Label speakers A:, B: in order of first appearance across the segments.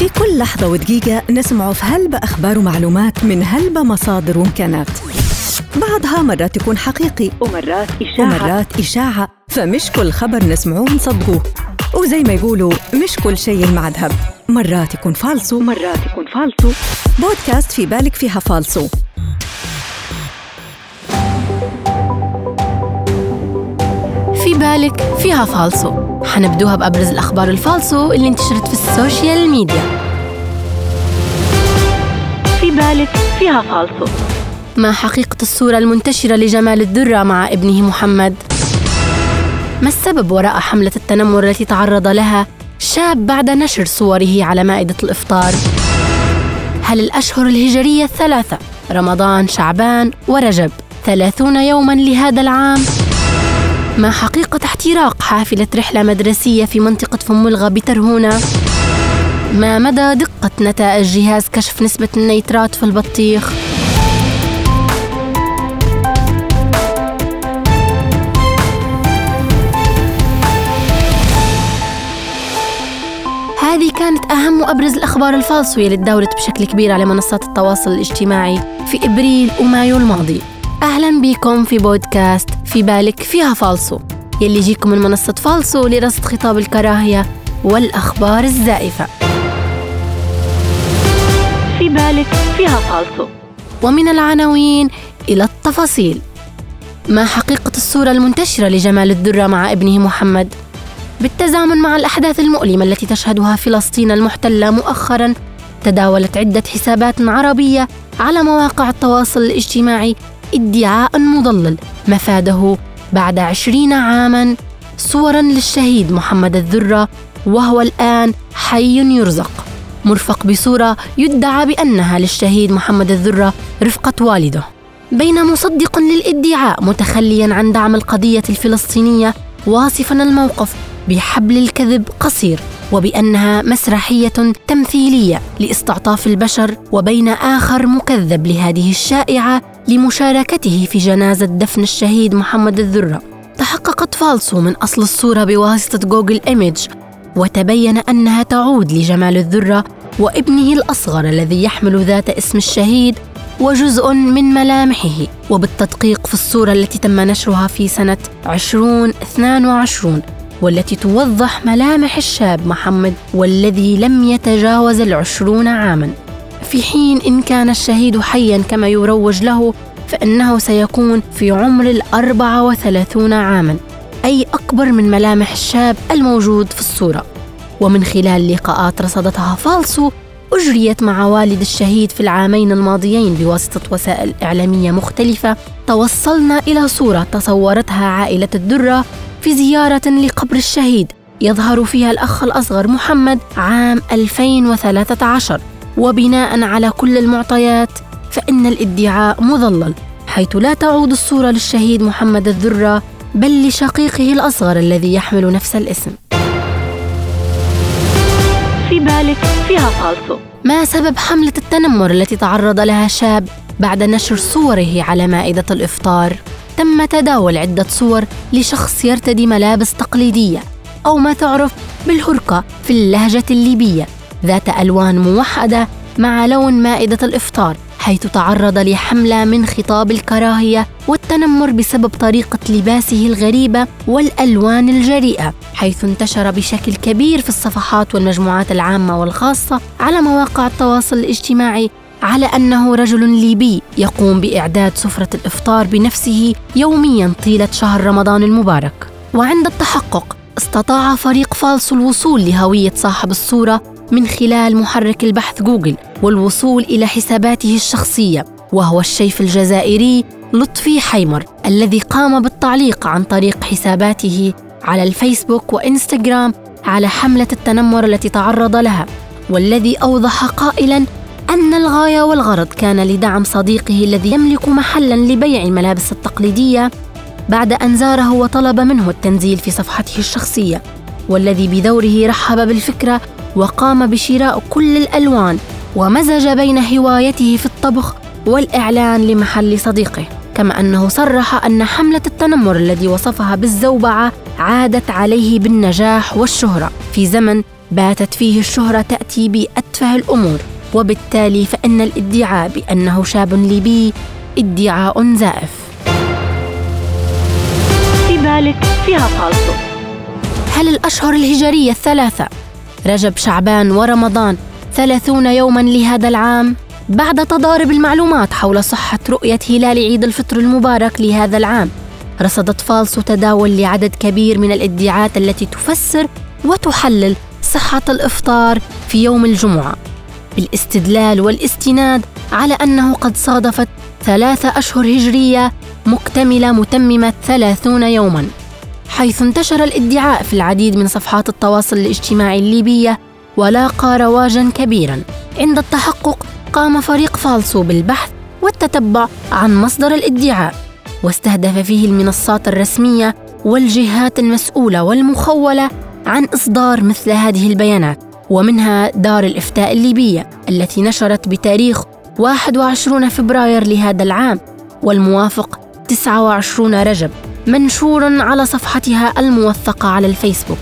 A: في كل لحظة ودقيقة نسمع في هلبة أخبار ومعلومات من هلبة مصادر وإمكانات. بعضها مرات يكون حقيقي
B: ومرات إشاعة.
A: ومرات إشاعة. فمش كل خبر نسمعوه نصدقوه وزي ما يقولوا مش كل شيء يلمع ذهب مرات يكون فالصو.
B: ومرات يكون فالصو.
A: بودكاست في بالك فيها فالصو.
C: في بالك فيها فالصو. حنبدوها بأبرز الأخبار الفالصو اللي انتشرت في السوشيال ميديا
B: في بالك فيها فالصو
C: ما حقيقة الصورة المنتشرة لجمال الدرة مع ابنه محمد؟ ما السبب وراء حملة التنمر التي تعرض لها شاب بعد نشر صوره على مائدة الإفطار؟ هل الأشهر الهجرية الثلاثة رمضان شعبان ورجب ثلاثون يوما لهذا العام؟ ما حقيقة احتراق حافلة رحلة مدرسية في منطقة فملغى بترهونة؟ ما مدى دقة نتائج جهاز كشف نسبة النيترات في البطيخ؟ هذه كانت أهم وأبرز الأخبار الفالصو اللي تداولت بشكل كبير على منصات التواصل الاجتماعي في إبريل ومايو الماضي أهلا بكم في بودكاست في بالك فيها فالصو يلي يجيكم من منصة فالصو لرصد خطاب الكراهية والأخبار الزائفة.
B: في بالك فيها فالصو
C: ومن العناوين إلى التفاصيل. ما حقيقة الصورة المنتشرة لجمال الدرة مع ابنه محمد؟ بالتزامن مع الأحداث المؤلمة التي تشهدها فلسطين المحتلة مؤخرا تداولت عدة حسابات عربية على مواقع التواصل الاجتماعي إدعاء مضلل. مفاده بعد عشرين عاما صورا للشهيد محمد الذرة وهو الآن حي يرزق. مرفق بصورة يدعى بأنها للشهيد محمد الذرة رفقة والده. بين مصدق للإدعاء متخليا عن دعم القضية الفلسطينية واصفا الموقف بحبل الكذب قصير وبأنها مسرحية تمثيلية لإستعطاف البشر وبين آخر مكذب لهذه الشائعة لمشاركته في جنازة دفن الشهيد محمد الذرة. تحققت فالصو من أصل الصورة بواسطة جوجل إيميج وتبين أنها تعود لجمال الذرة وابنه الأصغر الذي يحمل ذات اسم الشهيد وجزء من ملامحه. وبالتدقيق في الصورة التي تم نشرها في سنة 2022 والتي توضح ملامح الشاب محمد والذي لم يتجاوز العشرون عاما. في حين إن كان الشهيد حيا كما يروج له فإنه سيكون في عمر الأربعة وثلاثون عاما أي أكبر من ملامح الشاب الموجود في الصورة. ومن خلال لقاءات رصدتها فالسو أجريت مع والد الشهيد في العامين الماضيين بواسطة وسائل إعلامية مختلفة توصلنا إلى صورة تصورتها عائلة الدرة في زيارة لقبر الشهيد يظهر فيها الأخ الأصغر محمد عام 2013 وبناء على كل المعطيات فإن الادعاء مضلل حيث لا تعود الصورة للشهيد محمد الذرة بل لشقيقه الأصغر الذي يحمل نفس الاسم.
B: في بالك فيها فالصو
C: ما سبب حملة التنمر التي تعرض لها شاب بعد نشر صوره على مائدة الإفطار؟ تم تداول عدة صور لشخص يرتدي ملابس تقليدية أو ما تعرف بالهركة في اللهجة الليبية. ذات ألوان موحدة مع لون مائدة الإفطار حيث تعرض لحملة من خطاب الكراهية والتنمر بسبب طريقة لباسه الغريبة والألوان الجريئة حيث انتشر بشكل كبير في الصفحات والمجموعات العامة والخاصة على مواقع التواصل الاجتماعي على أنه رجل ليبي يقوم بإعداد سفرة الإفطار بنفسه يوميا طيلة شهر رمضان المبارك. وعند التحقق استطاع فريق فالس الوصول لهوية صاحب الصورة من خلال محرك البحث جوجل والوصول إلى حساباته الشخصية وهو الشيف الجزائري لطفي حيمر الذي قام بالتعليق عن طريق حساباته على الفيسبوك وإنستغرام على حملة التنمر التي تعرض لها والذي أوضح قائلا أن الغاية والغرض كان لدعم صديقه الذي يملك محلا لبيع الملابس التقليدية بعد أن زاره وطلب منه التنزيل في صفحته الشخصية والذي بدوره رحب بالفكرة وقام بشراء كل الألوان ومزج بين هوايته في الطبخ والإعلان لمحل صديقه كما أنه صرح أن حملة التنمر الذي وصفها بالزوبعة عادت عليه بالنجاح والشهرة. في زمن باتت فيه الشهرة تأتي بأتفه الأمور وبالتالي فإن الادعاء بأنه شاب ليبي ادعاء زائف.
B: في بالك فيها فالصو
C: هل الأشهر الهجرية الثلاثة رجب شعبان ورمضان. ثلاثون يوما لهذا العام بعد تضارب المعلومات حول صحة رؤية هلال عيد الفطر المبارك لهذا العام. رصدت فالسو تداول لعدد كبير من الادعاءات التي تفسر وتحلل صحة الإفطار في يوم الجمعة. بالاستدلال والاستناد على أنه قد صادفت ثلاثة أشهر هجرية مكتملة متممة ثلاثون يوماً. حيث انتشر الادعاء في العديد من صفحات التواصل الاجتماعي الليبية ولاقى رواجا كبيرا. عند التحقق قام فريق فالسو بالبحث والتتبع عن مصدر الادعاء واستهدف فيه المنصات الرسمية والجهات المسؤولة والمخولة عن إصدار مثل هذه البيانات ومنها دار الإفتاء الليبية التي نشرت بتاريخ 21 فبراير لهذا العام والموافق 29 رجب. منشور على صفحتها الموثقة على الفيسبوك.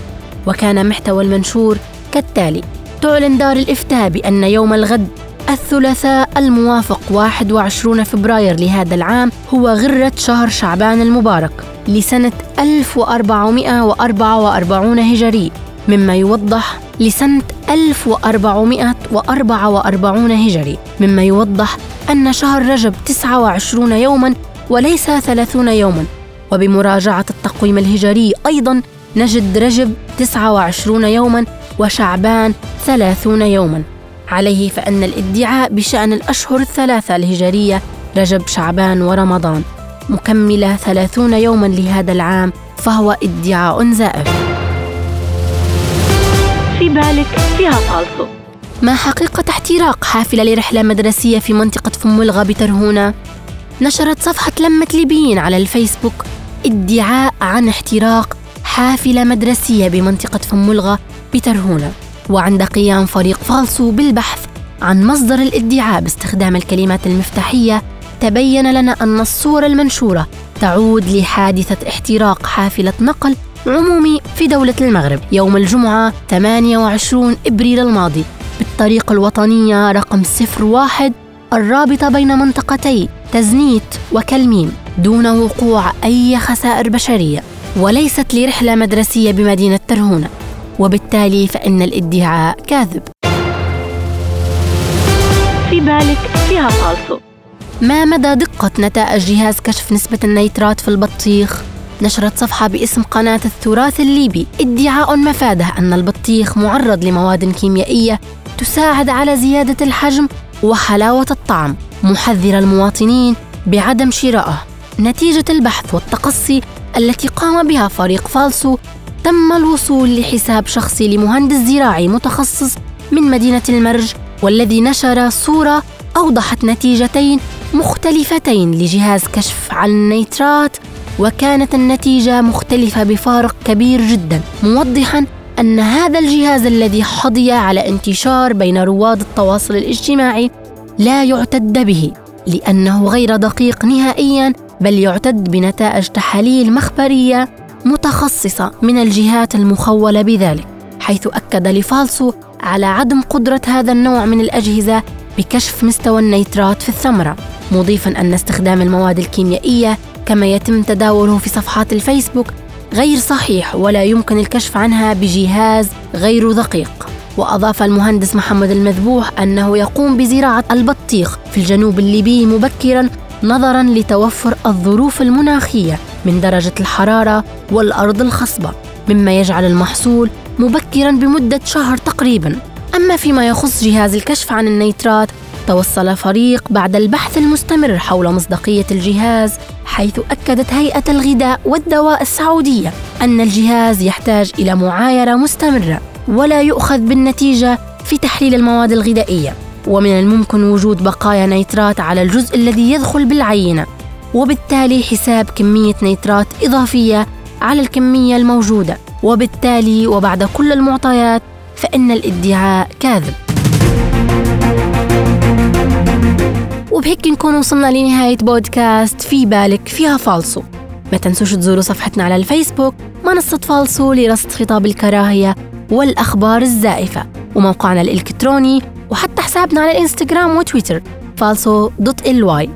C: وكان محتوى المنشور كالتالي تعلن دار الإفتاء بأن يوم الغد الثلاثاء الموافق 21 فبراير لهذا العام هو غرة شهر شعبان المبارك لسنة 1444 هجري مما يوضح لسنة 1444 هجري مما يوضح أن شهر رجب 29 يوما وليس 30 يوما. وبمراجعة التقويم الهجري أيضا نجد رجب 29 يوما وشعبان 30 يوما. عليه فأن الادعاء بشأن الأشهر الثلاثة الهجرية رجب شعبان ورمضان. مكملة 30 يوما لهذا العام فهو ادعاء زائف.
B: في بالك فيها فالصو.
C: ما حقيقة احتراق حافلة لرحلة مدرسية في منطقة فملغة بترهونة؟ نشرت صفحة لمة ليبيين على الفيسبوك ادعاء عن احتراق حافلة مدرسية بمنطقة فملغة بترهونة. وعند قيام فريق فالسو بالبحث عن مصدر الادعاء باستخدام الكلمات المفتاحية تبين لنا أن الصورة المنشورة تعود لحادثة احتراق حافلة نقل عمومي في دولة المغرب. يوم الجمعة 28 إبريل الماضي بالطريق الوطنية رقم 01 الرابطة بين منطقتي تزنيت وكلميم دون وقوع أي خسائر بشرية وليست لرحلة مدرسية بمدينة ترهونة وبالتالي فإن الادعاء كاذب.
B: في بالك فيها فالصو
C: ما مدى دقة نتائج جهاز كشف نسبة النيترات في البطيخ؟ نشرت صفحة باسم قناة التراث الليبي. ادعاء مفادة أن البطيخ معرض لمواد كيميائية تساعد على زيادة الحجم وحلاوة الطعم محذر المواطنين بعدم شرائه نتيجة البحث والتقصي التي قام بها فريق فالسو تم الوصول لحساب شخصي لمهندس زراعي متخصص من مدينة المرج والذي نشر صورة أوضحت نتيجتين مختلفتين لجهاز كشف عن النيترات وكانت النتيجة مختلفة بفارق كبير جدا موضحا أن هذا الجهاز الذي حظي على انتشار بين رواد التواصل الاجتماعي لا يعتد به لأنه غير دقيق نهائيا بل يعتد بنتائج تحاليل مخبرية متخصصة من الجهات المخولة بذلك حيث أكد لفالسو على عدم قدرة هذا النوع من الأجهزة بكشف مستوى النيترات في الثمرة مضيفا أن استخدام المواد الكيميائية كما يتم تداوله في صفحات الفيسبوك غير صحيح ولا يمكن الكشف عنها بجهاز غير دقيق. وأضاف المهندس محمد المذبوح أنه يقوم بزراعة البطيخ في الجنوب الليبي مبكرا نظرا لتوفر الظروف المناخية من درجة الحرارة والأرض الخصبة مما يجعل المحصول مبكرا بمدة شهر تقريبا. أما فيما يخص جهاز الكشف عن النيترات توصل فريق بعد البحث المستمر حول مصداقية الجهاز حيث أكدت هيئة الغذاء والدواء السعودية أن الجهاز يحتاج إلى معايرة مستمرة ولا يؤخذ بالنتيجة في تحليل المواد الغذائية. ومن الممكن وجود بقايا نيترات على الجزء الذي يدخل بالعينة وبالتالي حساب كمية نيترات إضافية على الكمية الموجودة. وبالتالي وبعد كل المعطيات فإن الادعاء كاذب. وبهيك نكون وصلنا لنهاية بودكاست في بالك فيها فالصو ما تنسوش تزوروا صفحتنا على الفيسبوك منصة فالصو لرصد خطاب الكراهية والأخبار الزائفة وموقعنا الإلكتروني وحتى حسابنا على الإنستغرام وتويتر فالصو dot LY.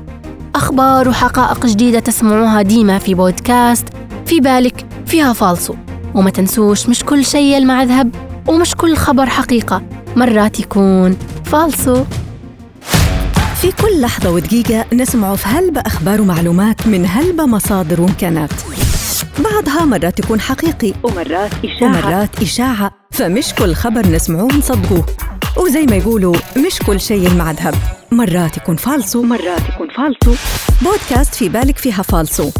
C: أخبار وحقائق جديدة تسمعوها ديما في بودكاست في بالك فيها فالصو. وما تنسوش مش كل شيء يلمع ذهب ومش كل خبر حقيقة مرات يكون فالصو.
A: في كل لحظة ودقيقة نسمع في هلبة أخبار ومعلومات من هلبة مصادر وإمكانات. بعضها مرات يكون حقيقي
B: ومرات إشاعة.
A: ومرات إشاعة. فمش كل خبر نسمعوه نصدقوه وزي ما يقولوا مش كل شيء مع ذهب مرات يكون فالسو
B: ومرات يكون فالسو
A: بودكاست في بالك فيها فالسو